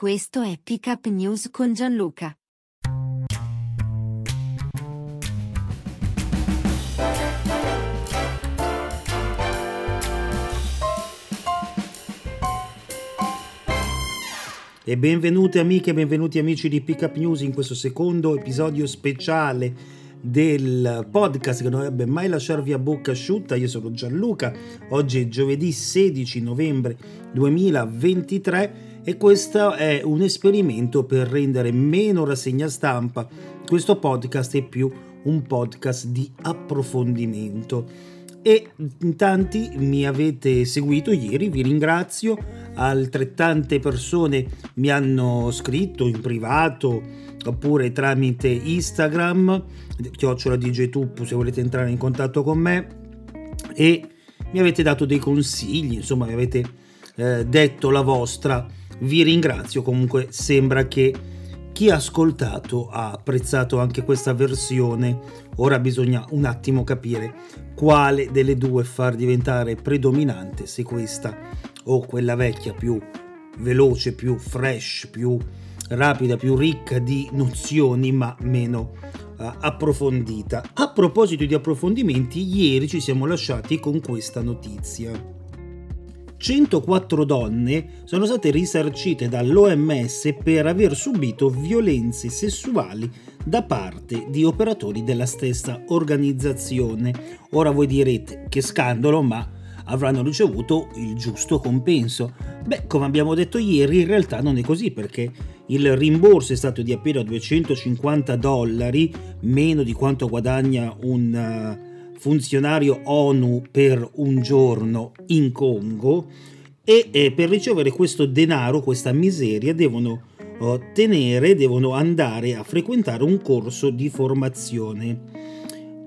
Questo è Pick News con Gianluca. E benvenute amiche e benvenuti amici di Pick News in questo secondo episodio speciale del podcast che dovrebbe mai lasciarvi a bocca asciutta. Io sono Gianluca, oggi è giovedì 16 novembre 2023 e questo è un esperimento per rendere meno rassegna stampa. Questo podcast e più un podcast di approfondimento. E tanti mi avete seguito ieri, vi ringrazio, altrettante persone mi hanno scritto in privato oppure tramite Instagram, chiocciola DJTup se volete entrare in contatto con me. E mi avete dato dei consigli, insomma mi avete eh, detto la vostra vi ringrazio, comunque sembra che chi ha ascoltato ha apprezzato anche questa versione, ora bisogna un attimo capire quale delle due far diventare predominante, se questa o quella vecchia più veloce, più fresh, più rapida, più ricca di nozioni ma meno uh, approfondita. A proposito di approfondimenti, ieri ci siamo lasciati con questa notizia. 104 donne sono state risarcite dall'OMS per aver subito violenze sessuali da parte di operatori della stessa organizzazione. Ora voi direte che scandalo, ma avranno ricevuto il giusto compenso. Beh, come abbiamo detto ieri, in realtà non è così perché il rimborso è stato di appena 250 dollari, meno di quanto guadagna un uh, funzionario ONU per un giorno in Congo e eh, per ricevere questo denaro, questa miseria, devono eh, tenere, devono andare a frequentare un corso di formazione.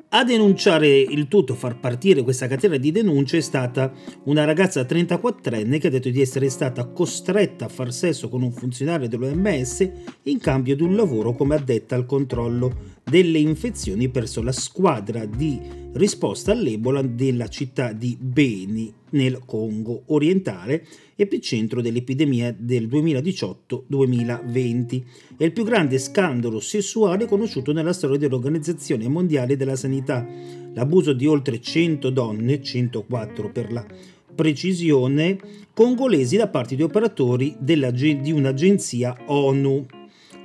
A denunciare il tutto, far partire questa catena di denunce è stata una ragazza 34enne che ha detto di essere stata costretta a far sesso con un funzionario dell'OMS in cambio di un lavoro come addetta al controllo delle infezioni presso la squadra di risposta all'Ebola della città di Beni nel Congo orientale, epicentro dell'epidemia del 2018-2020. È il più grande scandalo sessuale conosciuto nella storia dell'Organizzazione Mondiale della Sanità. L'abuso di oltre 100 donne, 104 per la precisione, congolesi da parte di operatori di un'agenzia ONU.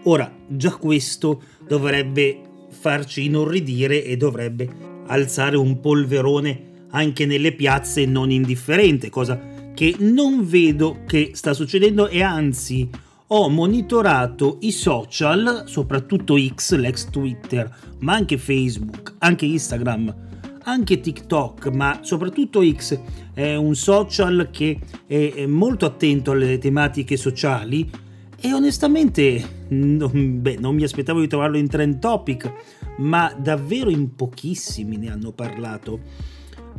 Ora, già questo dovrebbe farci inorridire e dovrebbe alzare un polverone anche nelle piazze non indifferente, cosa che non vedo che sta succedendo e anzi ho monitorato i social, soprattutto X, l'ex Twitter, ma anche Facebook, anche Instagram, anche TikTok, ma soprattutto X. È un social che è molto attento alle tematiche sociali e onestamente non, beh, non mi aspettavo di trovarlo in trend topic, ma davvero in pochissimi ne hanno parlato.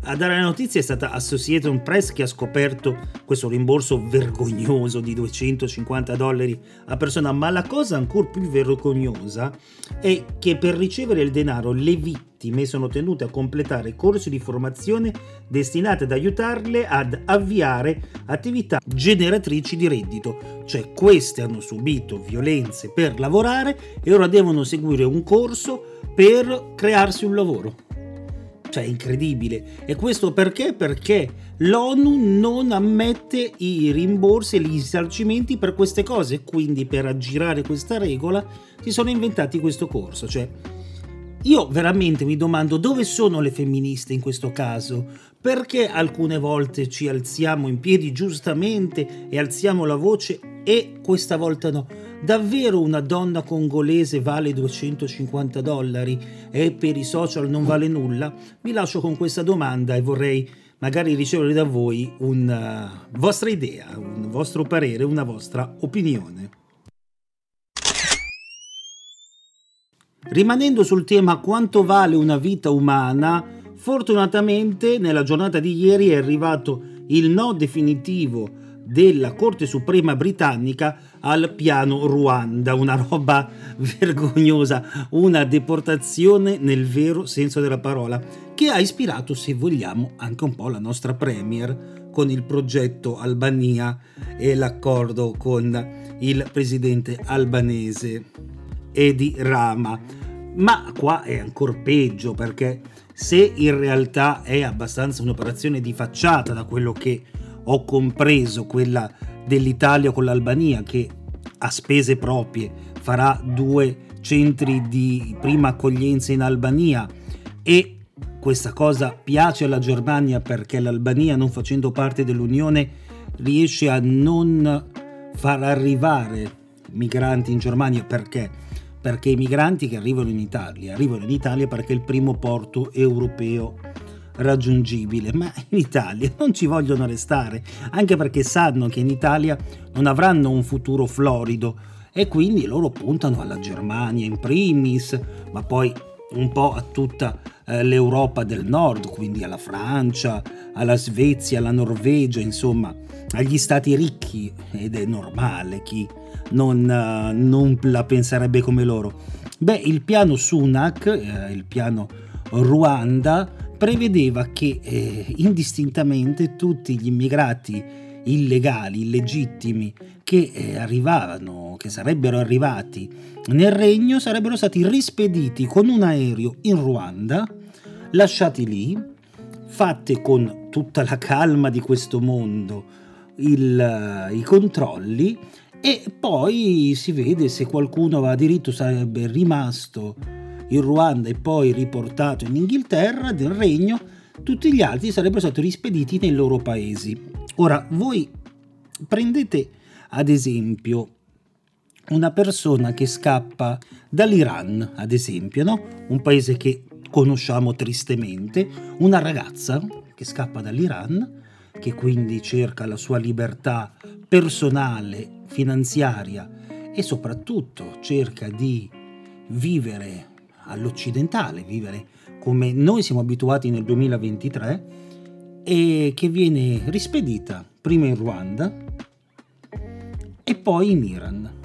A dare la notizia è stata Associated Press che ha scoperto questo rimborso vergognoso di 250 dollari a persona, ma la cosa ancora più vergognosa è che per ricevere il denaro le vittime sono tenute a completare corsi di formazione destinate ad aiutarle ad avviare attività generatrici di reddito, cioè queste hanno subito violenze per lavorare e ora devono seguire un corso per crearsi un lavoro. Cioè, incredibile. E questo perché? Perché l'ONU non ammette i rimborsi e gli risarcimenti per queste cose. Quindi, per aggirare questa regola, si sono inventati questo corso. Cioè, io veramente mi domando dove sono le femministe in questo caso? Perché alcune volte ci alziamo in piedi giustamente e alziamo la voce e questa volta no? Davvero una donna congolese vale 250 dollari e per i social non vale nulla? Vi lascio con questa domanda e vorrei magari ricevere da voi una vostra idea, un vostro parere, una vostra opinione. Rimanendo sul tema quanto vale una vita umana, fortunatamente nella giornata di ieri è arrivato il no definitivo della Corte Suprema britannica al piano Ruanda, una roba vergognosa, una deportazione nel vero senso della parola, che ha ispirato, se vogliamo, anche un po' la nostra Premier con il progetto Albania e l'accordo con il presidente albanese Edi Rama. Ma qua è ancora peggio perché se in realtà è abbastanza un'operazione di facciata da quello che ho compreso, quella dell'Italia con l'Albania che a spese proprie farà due centri di prima accoglienza in Albania e questa cosa piace alla Germania perché l'Albania non facendo parte dell'Unione riesce a non far arrivare migranti in Germania perché? Perché i migranti che arrivano in Italia arrivano in Italia perché è il primo porto europeo raggiungibile, ma in Italia non ci vogliono restare, anche perché sanno che in Italia non avranno un futuro florido e quindi loro puntano alla Germania in primis, ma poi un po' a tutta eh, l'Europa del Nord, quindi alla Francia, alla Svezia, alla Norvegia, insomma, agli stati ricchi ed è normale chi non, uh, non la penserebbe come loro. Beh, il piano Sunak, eh, il piano Ruanda, prevedeva che eh, indistintamente tutti gli immigrati illegali, illegittimi, che eh, arrivavano, che sarebbero arrivati nel regno, sarebbero stati rispediti con un aereo in Ruanda, lasciati lì, fatte con tutta la calma di questo mondo il, i controlli e poi si vede se qualcuno aveva diritto sarebbe rimasto in Ruanda e poi riportato in Inghilterra del regno, tutti gli altri sarebbero stati rispediti nei loro paesi. Ora, voi prendete ad esempio una persona che scappa dall'Iran, ad esempio, no? un paese che conosciamo tristemente, una ragazza che scappa dall'Iran, che quindi cerca la sua libertà personale, finanziaria e soprattutto cerca di vivere all'occidentale, vivere come noi siamo abituati nel 2023 e che viene rispedita prima in Ruanda e poi in Iran.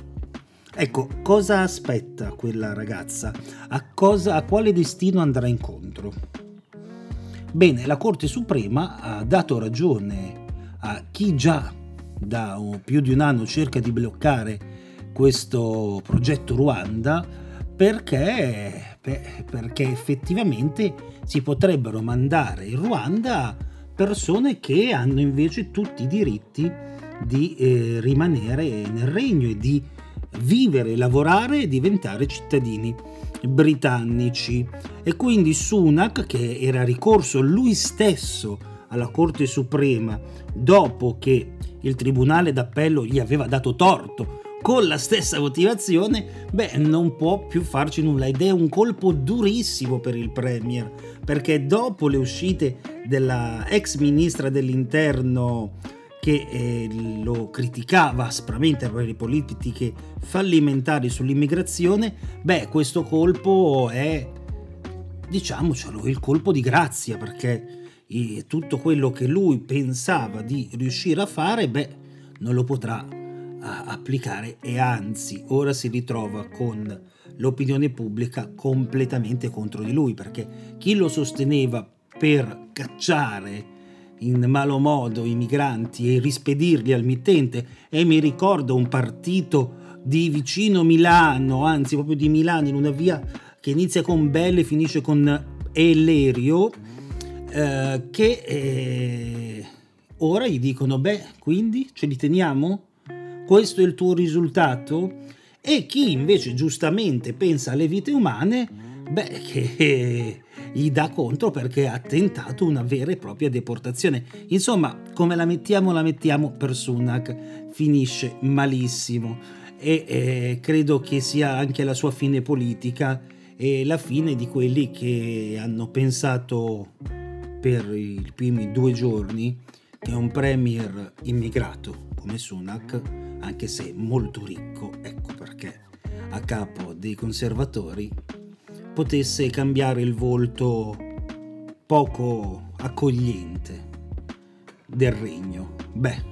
Ecco, cosa aspetta quella ragazza? A, cosa, a quale destino andrà incontro? Bene, la Corte Suprema ha dato ragione a chi già da più di un anno cerca di bloccare questo progetto Ruanda perché, perché effettivamente si potrebbero mandare in Ruanda persone che hanno invece tutti i diritti di eh, rimanere nel regno e di vivere, lavorare e diventare cittadini britannici. E quindi Sunak, che era ricorso lui stesso alla Corte Suprema dopo che il Tribunale d'Appello gli aveva dato torto con la stessa motivazione, beh, non può più farci nulla ed è un colpo durissimo per il Premier, perché dopo le uscite della ex ministra dell'Interno che eh, lo criticava aspramente per le politiche fallimentari sull'immigrazione, beh, questo colpo è, diciamocelo, il colpo di grazia, perché eh, tutto quello che lui pensava di riuscire a fare, beh, non lo potrà applicare e anzi ora si ritrova con l'opinione pubblica completamente contro di lui perché chi lo sosteneva per cacciare in malo modo i migranti e rispedirli al mittente e mi ricordo un partito di vicino Milano, anzi proprio di Milano, in una via che inizia con Belle e finisce con Elerio, eh, che eh, ora gli dicono, beh, quindi ce li teniamo? questo è il tuo risultato? E chi invece giustamente pensa alle vite umane, beh, che gli dà contro perché ha tentato una vera e propria deportazione. Insomma, come la mettiamo, la mettiamo per Sunak, finisce malissimo e eh, credo che sia anche la sua fine politica e la fine di quelli che hanno pensato per i primi due giorni che un premier immigrato come Sunak, anche se molto ricco, ecco perché a capo dei conservatori, potesse cambiare il volto poco accogliente del regno. Beh,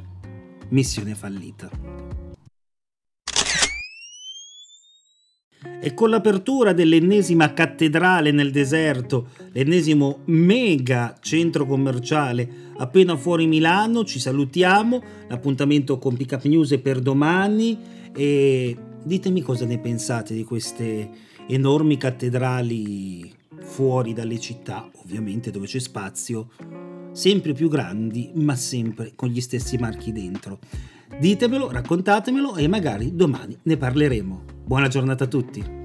missione fallita. e con l'apertura dell'ennesima cattedrale nel deserto, l'ennesimo mega centro commerciale appena fuori Milano, ci salutiamo, l'appuntamento con Pick Up News è per domani e ditemi cosa ne pensate di queste enormi cattedrali fuori dalle città, ovviamente dove c'è spazio, sempre più grandi, ma sempre con gli stessi marchi dentro. Ditemelo, raccontatemelo e magari domani ne parleremo. Buona giornata a tutti!